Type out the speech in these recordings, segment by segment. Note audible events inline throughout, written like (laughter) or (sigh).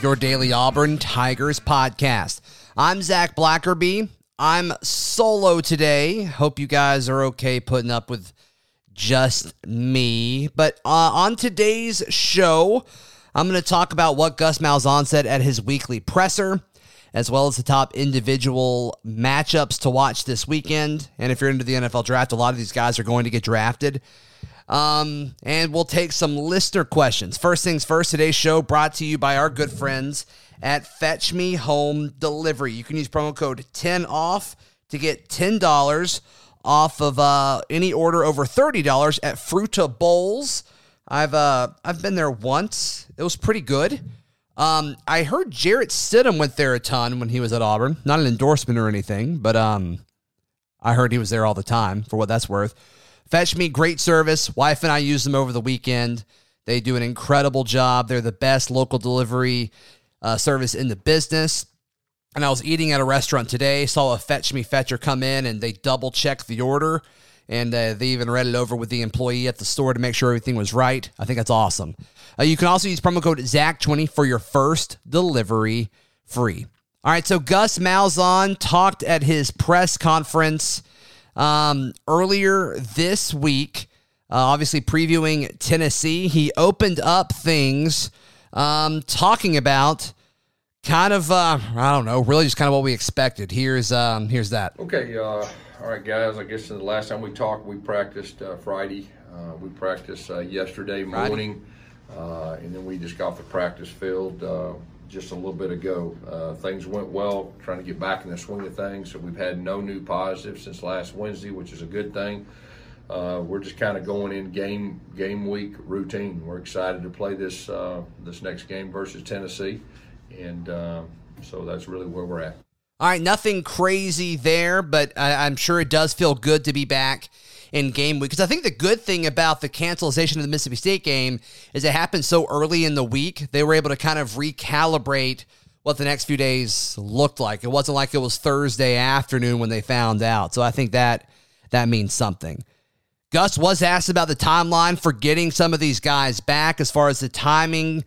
your daily Auburn Tigers podcast. I'm Zac Blackerby. I'm solo today. Hope you guys are okay putting up with just me. But uh, on today's show, I'm going to talk about what Gus Malzahn said at his weekly presser, as well as the top individual matchups to watch this weekend. And if you're into the NFL draft, a lot of these guys are going to get drafted. Um, and we'll take some listener questions. First things first, today's show brought to you by our good friends at Fetch Me Home Delivery. You can use promo code 10 off to get $10 off of uh, any order over $30 at Frutta Bowls. I've uh, I've been there once. It was pretty good. Um, I heard Jarrett Stidham went there a ton when he was at Auburn. Not an endorsement or anything, but um, I heard he was there all the time for what that's worth. Fetch Me, great service. Wife and I used them over the weekend. They do an incredible job. They're the best local delivery uh, service in the business. And I was eating at a restaurant today, saw a Fetch Me Fetcher come in, and they double checked the order. And uh, they even read it over with the employee at the store to make sure everything was right. I think that's awesome. Uh, you can also use promo code ZAC20 for your first delivery free. All right, so Gus Malzahn talked at his press conference um, earlier this week, uh, obviously previewing Tennessee, he opened up things um, talking about kind of uh, I don't know, really just kind of what we expected. Here's um, here's that. Okay, uh, all right, guys. I guess the last time we talked, we practiced uh, Friday. Uh, we practiced uh, yesterday morning, uh, and then we just got off the practice field uh, just a little bit ago. Uh, things went well, trying to get back in the swing of things. So we've had no new positives since last Wednesday, which is a good thing. Uh, we're just kind of going in game game week routine. We're excited to play this uh, this next game versus Tennessee, and uh, so that's really where we're at. All right, nothing crazy there, but I, I'm sure it does feel good to be back in game week. Because I think the good thing about the cancellation of the Mississippi State game is it happened so early in the week. They were able to kind of recalibrate what the next few days looked like. It wasn't like it was Thursday afternoon when they found out. So I think that that means something. Gus was asked about the timeline for getting some of these guys back as far as the timing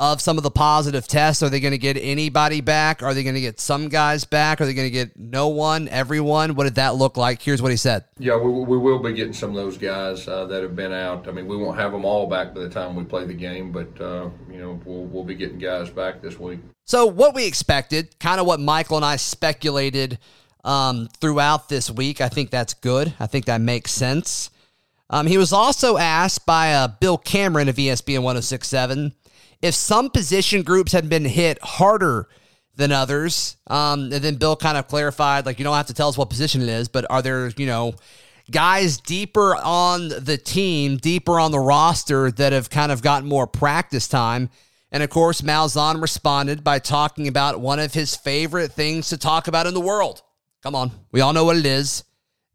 of some of the positive tests? Are they going to get anybody back? Are they going to get some guys back? Are they going to get no one, everyone? What did that look like? Here's what he said. Yeah, we, we will be getting some of those guys uh, that have been out. I mean, we won't have them all back by the time we play the game, but uh, you know, we'll we'll be getting guys back this week. So what we expected, kind of what Michael and I speculated um, throughout this week. I think that's good. I think that makes sense. Um, he was also asked by uh, Bill Cameron of ESPN 1067 if some position groups had been hit harder than others, um, and then Bill kind of clarified, like, you don't have to tell us what position it is, but are there, you know, guys deeper on the team, deeper on the roster that have kind of gotten more practice time? And of course, Malzahn responded by talking about one of his favorite things to talk about in the world. Come on, we all know what it is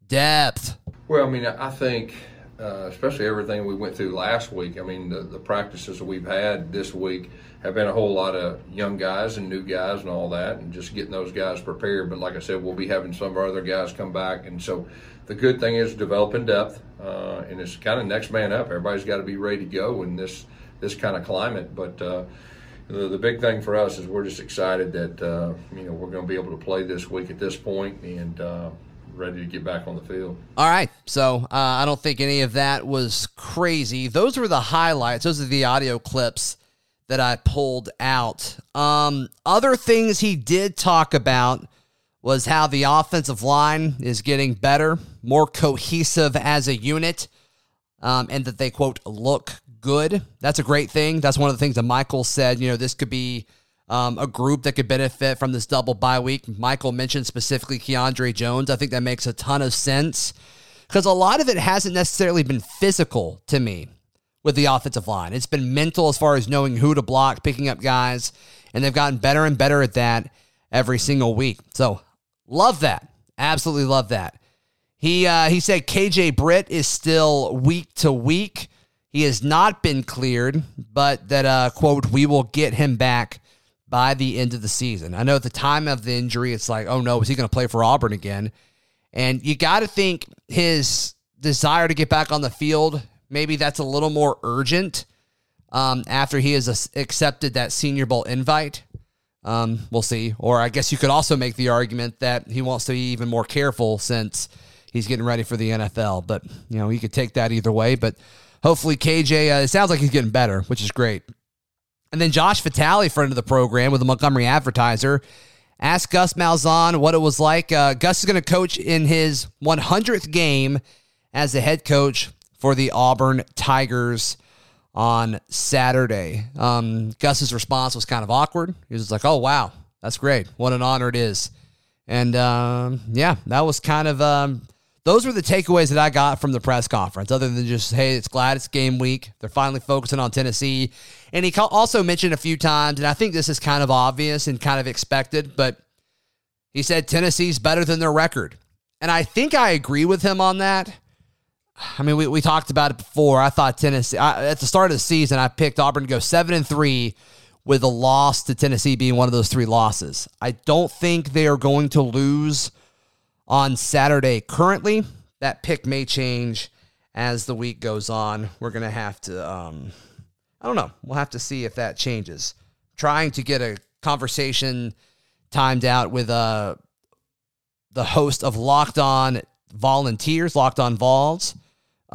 depth. Well, I mean, I think uh, especially everything we went through last week. I mean, the, the practices we've had this week have been a whole lot of young guys and new guys and all that, and just getting those guys prepared. But like I said, we'll be having some of our other guys come back, and so the good thing is developing depth, uh, and it's kind of next man up. Everybody's got to be ready to go in this this kind of climate, but. Uh, the, the big thing for us is we're just excited that uh, you know we're going to be able to play this week at this point, and uh, ready to get back on the field. All right. So uh, I don't think any of that was crazy. Those were the highlights. Those are the audio clips that I pulled out. Um, other things he did talk about was how the offensive line is getting better, more cohesive as a unit, um, and that they, quote, look good. That's a great thing. That's one of the things that Michael said. You know, this could be um, a group that could benefit from this double bye week. Michael mentioned specifically Keandre Jones. I think that makes a ton of sense because a lot of it hasn't necessarily been physical to me. with the offensive line. It's been mental as far as knowing who to block, picking up guys, and they've gotten better and better at that every single week. So love that. Absolutely love that. He uh, he said KJ Britt is still week to week. He has not been cleared, but that uh, quote we will get him back by the end of the season. I know at the time of the injury, it's like, oh no, is he going to play for Auburn again? And you got to think his desire to get back on the field, maybe that's a little more urgent um, after he has accepted that Senior Bowl invite. Um, we'll see. Or I guess you could also make the argument that he wants to be even more careful since he's getting ready for the NFL. But, you know, you could take that either way. But hopefully, KJ, uh, it sounds like he's getting better, which is great. And then Josh Vitale, friend of the program with the Montgomery Advertiser, asked Gus Malzahn what it was like. Uh, Gus is going to coach in his 100th game as the head coach for the Auburn Tigers on Saturday. Um, Gus's response was kind of awkward. He was like, "Oh wow, that's great! What an honor it is." And um, yeah, that was kind of um, those were the takeaways that I got from the press conference. Other than just, "Hey, it's glad it's game week. They're finally focusing on Tennessee." And he also mentioned a few times, and I think this is kind of obvious and kind of expected, but he said Tennessee's better than their record, and I think I agree with him on that. I mean, we, we talked about it before. I thought Tennessee I, at the start of the season, I picked Auburn to go seven and three with a loss to Tennessee being one of those three losses. I don't think they are going to lose on Saturday. Currently, that pick may change as the week goes on. We're gonna have to. Um, I don't know. We'll have to see if that changes. Trying to get a conversation timed out with uh, the host of Locked On Volunteers, Locked On Vols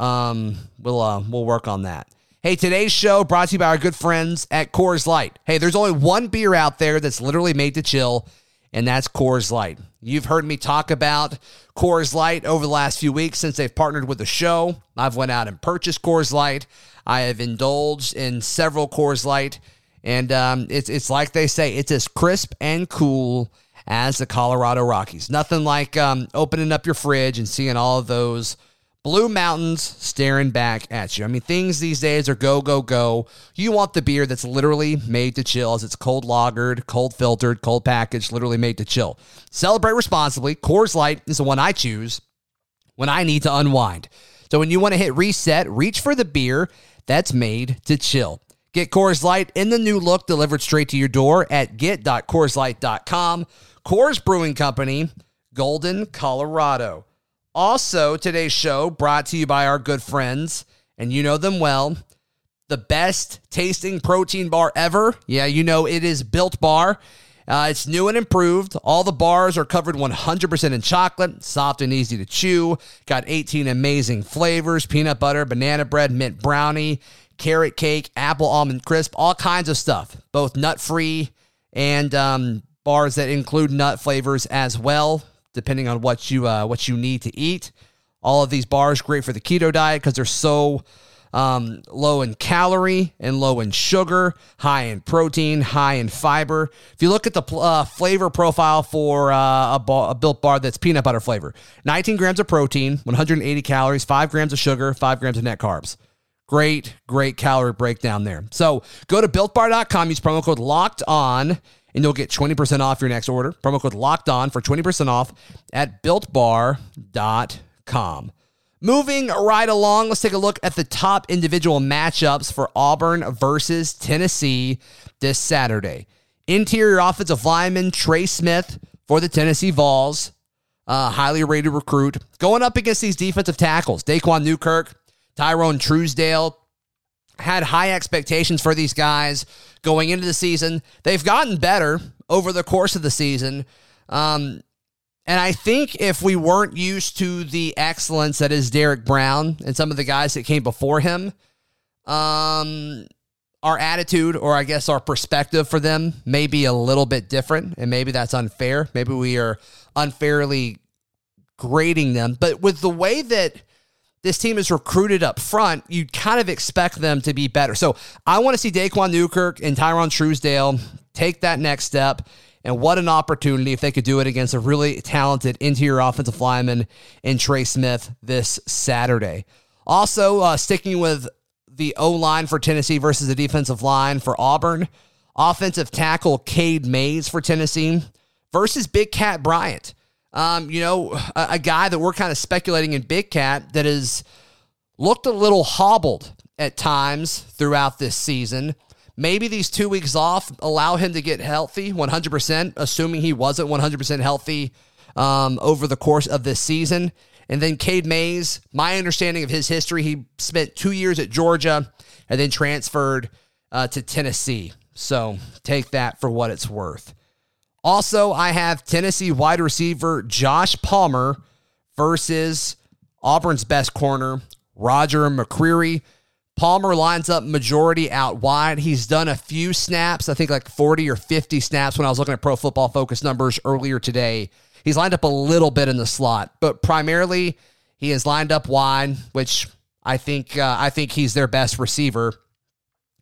um, we'll uh, we'll work on that. Hey, today's show brought to you by our good friends at Coors Light. Hey, there's only one beer out there that's literally made to chill, and that's Coors Light. You've heard me talk about Coors Light over the last few weeks since they've partnered with the show. I've went out and purchased Coors Light. I have indulged in several Coors Light, and um, it's it's like they say, it's as crisp and cool as the Colorado Rockies. Nothing like um, opening up your fridge and seeing all of those Blue Mountains staring back at you. I mean, things these days are go, go, go. You want the beer that's literally made to chill, as it's cold lagered, cold filtered, cold packaged, literally made to chill. Celebrate responsibly. Coors Light is the one I choose when I need to unwind. So when you want to hit reset, reach for the beer that's made to chill. Get Coors Light in the new look delivered straight to your door at get.coorslight.com. Coors Brewing Company, Golden, Colorado. Also, today's show brought to you by our good friends, and you know them well. The best tasting protein bar ever. Yeah, you know it is Built Bar. Uh, it's new and improved. All the bars are covered 100% in chocolate, soft and easy to chew. Got 18 amazing flavors peanut butter, banana bread, mint brownie, carrot cake, apple almond crisp, all kinds of stuff, both nut free and um, bars that include nut flavors as well depending on what you uh, what you need to eat. All of these bars great for the keto diet because they're so um, low in calorie and low in sugar, high in protein, high in fiber. If you look at the uh, flavor profile for uh, a, a, built bar that's peanut butter flavor, 19 grams of protein, 180 calories, 5 grams of sugar, 5 grams of net carbs. Great, great calorie breakdown there. So go to builtbar.com, use promo code locked on and you'll get 20% off your next order. Promo code locked on for 20% off at builtbar.com. Moving right along, let's take a look at the top individual matchups for Auburn versus Tennessee this Saturday. Interior offensive lineman Trey Smith for the Tennessee Vols, uh, highly rated recruit, going up against these defensive tackles. Daquan Newkirk, Tyrone Truesdale, had high expectations for these guys going into the season. They've gotten better over the course of the season. Um, and I think if we weren't used to the excellence that is Derrick Brown and some of the guys that came before him, um, our attitude or I guess our perspective for them may be a little bit different. And maybe that's unfair. Maybe we are unfairly grading them. But with the way that this team is recruited up front, you kind of expect them to be better. So I want to see Daquan Newkirk and Tyrone Truesdale take that next step. And what an opportunity if they could do it against a really talented interior offensive lineman in Trey Smith this Saturday. Also, uh, sticking with the O line for Tennessee versus the defensive line for Auburn. Offensive tackle Cade Mays for Tennessee versus Big Cat Bryant. Um, you know, a, a guy that we're kind of speculating in Big Cat that has looked a little hobbled at times throughout this season. Maybe these two weeks off allow him to get healthy 100%, assuming he wasn't 100% healthy um, over the course of this season. And then Cade Mays, my understanding of his history, he spent two years at Georgia and then transferred uh, to Tennessee. So take that for what it's worth. Also, I have Tennessee wide receiver Josh Palmer versus Auburn's best corner, Roger McCreary. Palmer lines up majority out wide. He's done a few snaps, I think like 40 or 50 snaps when I was looking at pro football focus numbers earlier today. He's lined up a little bit in the slot, but primarily he is lined up wide, which I think uh, I think he's their best receiver.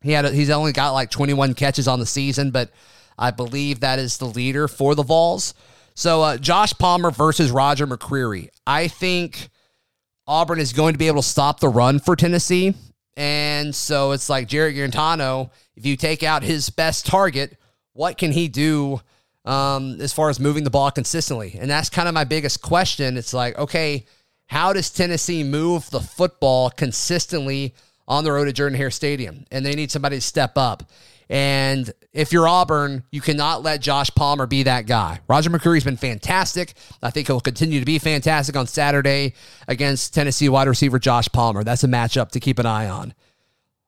He had a, he's only got like 21 catches on the season, but I believe that is the leader for the Vols. So uh, Josh Palmer versus Roger McCreary. I think Auburn is going to be able to stop the run for Tennessee. And so it's like Jarrett Guarantano, if you take out his best target, what can he do um, as far as moving the ball consistently? And that's kind of my biggest question. It's like, okay, how does Tennessee move the football consistently on the road to Jordan Hare Stadium? And they need somebody to step up. And if you're Auburn, you cannot let Josh Palmer be that guy. Roger McCreary's been fantastic. I think he'll continue to be fantastic on Saturday against Tennessee wide receiver Josh Palmer. That's a matchup to keep an eye on.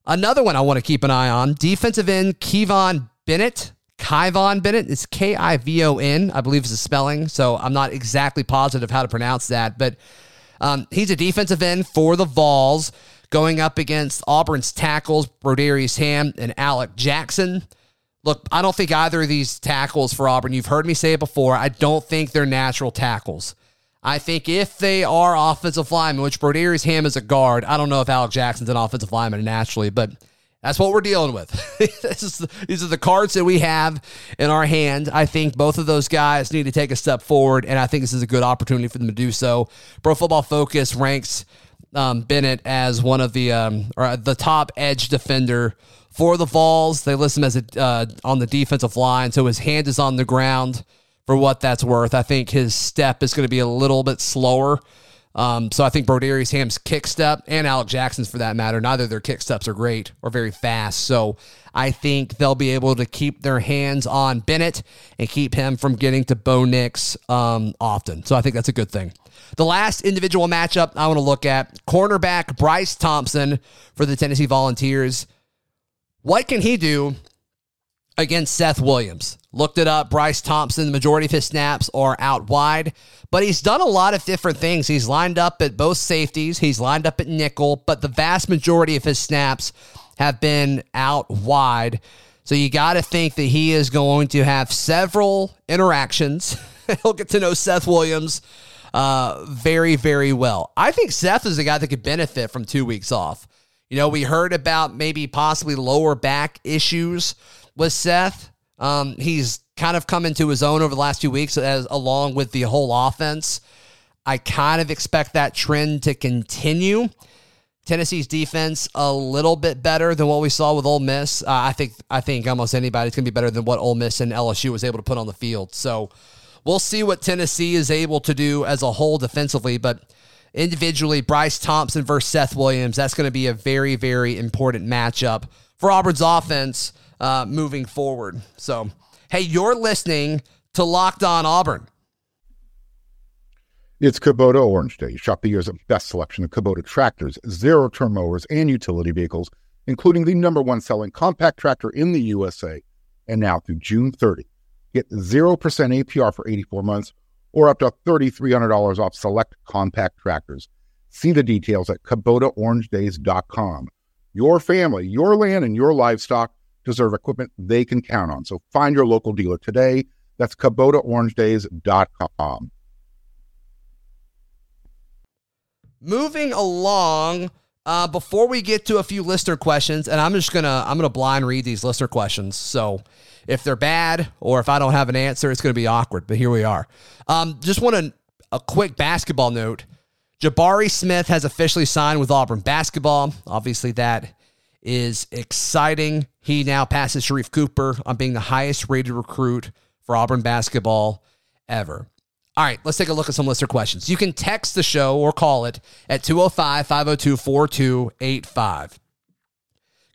Another one I want to keep an eye on defensive end Kivon Bennett. Kivon Bennett. It's K I V O N, I believe is the spelling. So I'm not exactly positive how to pronounce that, but um, he's a defensive end for the Vols going up against Auburn's tackles, Brodarious Hamm and Alec Jackson. Look, I don't think either of these tackles for Auburn, you've heard me say it before, I don't think they're natural tackles. I think if they are offensive linemen, which Brodarious Hamm is a guard, I don't know if Alec Jackson's an offensive lineman naturally, but that's what we're dealing with. (laughs) is, these are the cards that we have in our hand. I think both of those guys need to take a step forward, and I think this is a good opportunity for them to do so. Pro Football Focus ranks um, Bennett as one of the um, or the top edge defender for the Vols. They list him as a uh, on the defensive line, so his hand is on the ground for what that's worth. I think his step is going to be a little bit slower. Um, so I think Brodarious Hamm's kick step and Alec Jackson's for that matter, neither their kick steps are great or very fast. So I think they'll be able to keep their hands on Bennett and keep him from getting to Bo Nix um, often. So I think that's a good thing. The last individual matchup I want to look at cornerback Bryce Thompson for the Tennessee Volunteers. What can he do against Seth Williams? Looked it up. Bryce Thompson, the majority of his snaps are out wide, but he's done a lot of different things. He's lined up at both safeties, he's lined up at nickel, but the vast majority of his snaps have been out wide. So you got to think that he is going to have several interactions. (laughs) He'll get to know Seth Williams uh, very, very well. I think Seth is a guy that could benefit from two weeks off. You know, we heard about maybe possibly lower back issues with Seth. Um, he's kind of come into his own over the last few weeks as along with the whole offense. I kind of expect that trend to continue. Tennessee's defense a little bit better than what we saw with Ole Miss. Uh, I think I think almost anybody's going to be better than what Ole Miss and LSU was able to put on the field. So We'll see what Tennessee is able to do as a whole defensively, but individually, Bryce Thompson versus Seth Williams, that's going to be a very, very important matchup for Auburn's offense uh, moving forward. So, hey, you're listening to Locked On Auburn. It's Kubota Orange Day. Shop the year's best selection of Kubota tractors, zero turn mowers, and utility vehicles, including the number one selling compact tractor in the USA. And now through June 30, Get 0% APR for 84 months or up to $3,300 off select compact tractors. See the details at KubotaOrangeDays.com. Your family, your land, and your livestock deserve equipment they can count on. So find your local dealer today. That's KubotaOrangeDays.com. Moving along, uh, before we get to a few listener questions, and I'm just gonna I'm gonna blind read these listener questions. So if they're bad or if I don't have an answer, it's gonna be awkward. But here we are. Um, just want a, a quick basketball note. Jabari Smith has officially signed with Auburn basketball. Obviously, that is exciting. He now passes Sharife Cooper on being the highest rated recruit for Auburn basketball ever. All right, let's take a look at some listener questions. You can text the show or call it at 205 502 4285.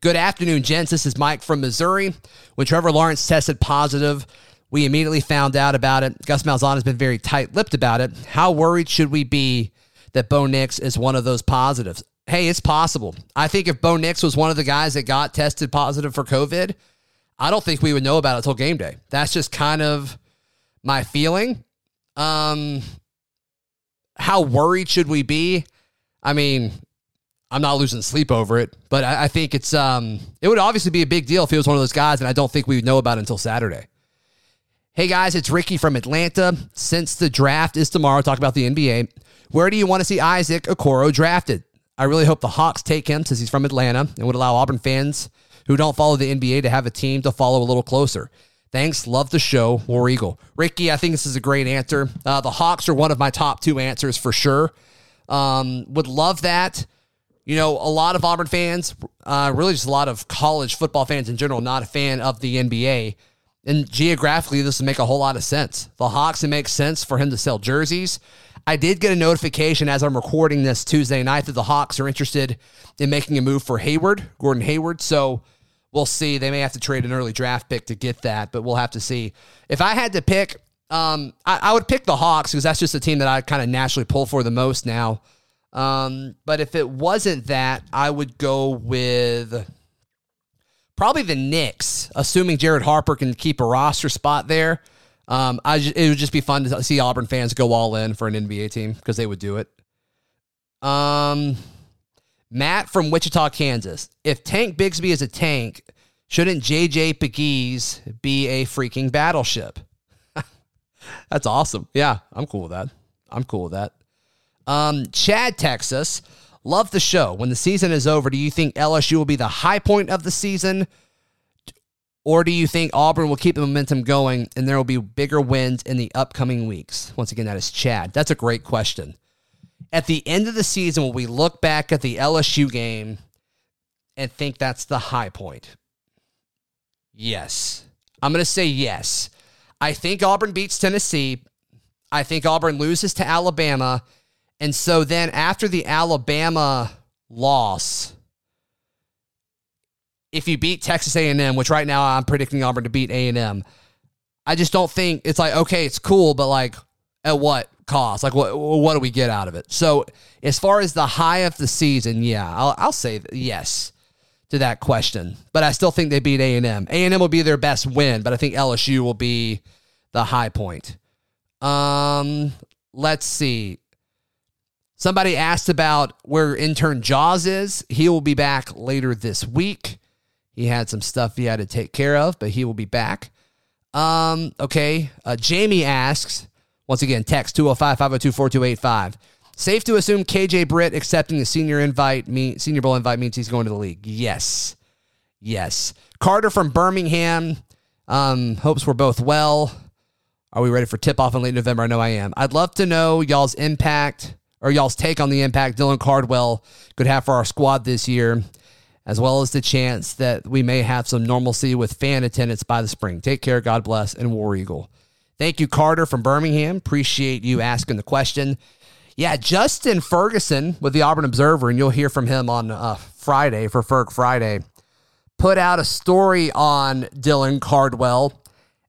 Good afternoon, gents. This is Mike from Missouri. When Trevor Lawrence tested positive, we immediately found out about it. Gus Malzahn has been very tight lipped about it. How worried should we be that Bo Nix is one of those positives? Hey, it's possible. I think if Bo Nix was one of the guys that got tested positive for COVID, I don't think we would know about it until game day. That's just kind of my feeling. Um, how worried should we be? I mean, I'm not losing sleep over it, but I, I, think it's um it would obviously be a big deal if he was one of those guys, and I don't think we would know about it until Saturday. Hey guys, it's Ricky from Atlanta. Since the draft is tomorrow, talk about the NBA. Where do you want to see Isaac Okoro drafted? I really hope the Hawks take him since he's from Atlanta and would allow Auburn fans who don't follow the NBA to have a team to follow a little closer. Thanks. Love the show, War Eagle. Ricky, I think this is a great answer. Uh, the Hawks are one of my top two answers for sure. Um, would love that. You know, a lot of Auburn fans, uh, really just a lot of college football fans in general, not a fan of the NBA. And geographically, this would make a whole lot of sense. The Hawks, it makes sense for him to sell jerseys. I did get a notification as I'm recording this Tuesday night that the Hawks are interested in making a move for Hayward, Gordon Hayward. So we'll see. They may have to trade an early draft pick to get that, but we'll have to see. If I had to pick, um, I, I would pick the Hawks because that's just a team that I kind of naturally pull for the most now. Um, but if it wasn't that, I would go with probably the Knicks, assuming Jared Harper can keep a roster spot there. Um, I just, it would just be fun to see Auburn fans go all in for an NBA team because they would do it. Um, Matt from Wichita, Kansas. If Tank Bigsby is a tank, shouldn't JJ Pegues be a freaking battleship? (laughs) That's awesome. Yeah, I'm cool with that. I'm cool with that. Um, Chad, Texas. Love the show. When the season is over, do you think LSU will be the high point of the season? Or do you think Auburn will keep the momentum going and there will be bigger wins in the upcoming weeks? Once again, that is Chad. That's a great question. At the end of the season, will we look back at the LSU game and think that's the high point? Yes. I'm going to say yes. I think Auburn beats Tennessee. I think Auburn loses to Alabama. And so then after the Alabama loss, if you beat Texas A&M, which right now I'm predicting Auburn to beat A&M, I just don't think it's like okay, it's cool, but like at what cost? Like what what do we get out of it? So as far as the high of the season, yeah, I'll, I'll say yes to that question. But I still think they beat A&M. A&M will be their best win, but I think LSU will be the high point. Um, let's see. Somebody asked about where intern Jaws is. He will be back later this week. He had some stuff he had to take care of, but he will be back. Um, okay. Uh, Jamie asks, once again, text 205 502 4285. Safe to assume KJ Britt accepting the senior invite, senior bowl invite means he's going to the league. Yes. Yes. Carter from Birmingham um, hopes we're both well. Are we ready for tip off in late November? I know I am. I'd love to know y'all's impact or y'all's take on the impact Dylan Cardwell could have for our squad this year, as well as the chance that we may have some normalcy with fan attendance by the spring. Take care, God bless, and War Eagle. Thank you, Carter from Birmingham. Appreciate you asking the question. Yeah, Justin Ferguson with the Auburn Observer, and you'll hear from him on uh, Friday for Ferg Friday, put out a story on Dylan Cardwell.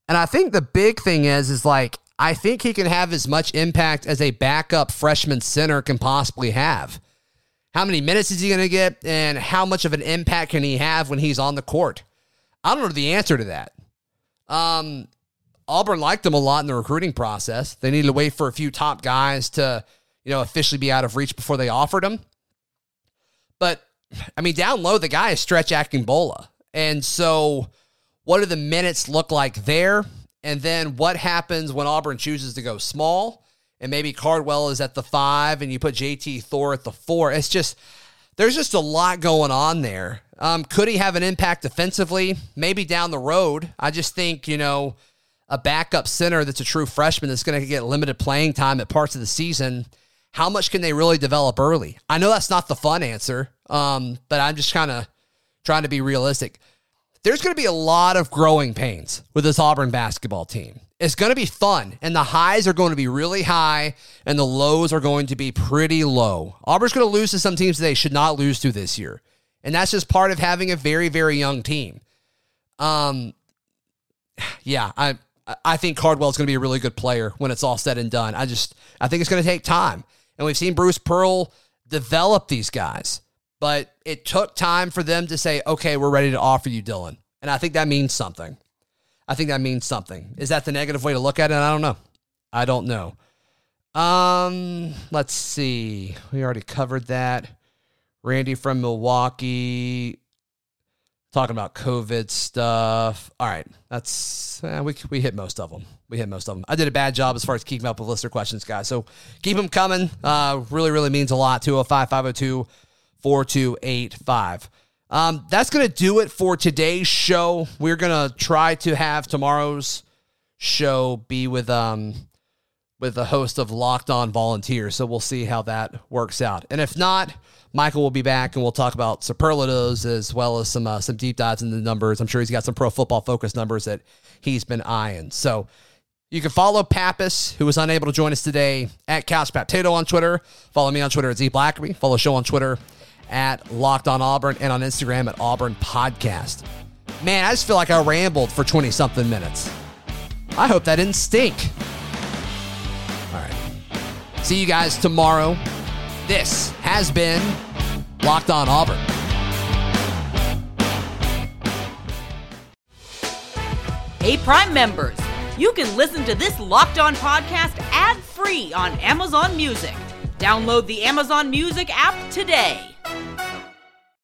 And I think the big thing is, is like, I think he can have as much impact as a backup freshman center can possibly have. How many minutes is he going to get, and how much of an impact can he have when he's on the court? I don't know the answer to that. Um, Auburn liked him a lot in the recruiting process. They needed to wait for a few top guys to, you know, officially be out of reach before they offered him. But I mean, down low, the guy is Stretch Akingbola, and so what do the minutes look like there? And then what happens when Auburn chooses to go small and maybe Cardwell is at the five and you put JT Thor at the four? It's just, there's just a lot going on there. Um, could he have an impact defensively? Maybe down the road. I just think, you know, a backup center that's a true freshman that's going to get limited playing time at parts of the season. How much can they really develop early? I know that's not the fun answer, um, but I'm just kind of trying to be realistic. There's going to be a lot of growing pains with this Auburn basketball team. It's going to be fun, and the highs are going to be really high, and the lows are going to be pretty low. Auburn's going to lose to some teams that they should not lose to this year, and that's just part of having a very, very young team. Um, yeah, I I think Cardwell's going to be a really good player when it's all said and done. I just I think it's going to take time, and we've seen Bruce Pearl develop these guys, but it took time for them to say, okay, we're ready to offer you Dylan, and I think that means something. I think that means something. Is that the negative way to look at it? I don't know. I don't know. Um, let's see. We already covered that. Randy from Milwaukee talking about COVID stuff. All right, that's eh, we we hit most of them. We hit most of them. I did a bad job as far as keeping up with listener questions, guys. So keep them coming. Uh, really, really means a lot. 205 502 4285. Um, that's going to do it for today's show. We're going to try to have tomorrow's show be with um with a host of Locked On Volunteers. So we'll see how that works out. And if not, Michael will be back and we'll talk about superlatives as well as some uh, some deep dives in the numbers. I'm sure he's got some pro football focused numbers that he's been eyeing. So you can follow Pappas, who was unable to join us today, at Couch Potato on Twitter. Follow me on Twitter at Z Blackerby. Follow the show on Twitter at Locked On Auburn and on Instagram at Auburn Podcast. Man, I just feel like I rambled for 20 something minutes. I hope that didn't stink. All right. See you guys tomorrow. This has been Locked On Auburn. Hey, Prime members, you can listen to this Locked On podcast ad free on Amazon Music. Download the Amazon Music app today. Thank you.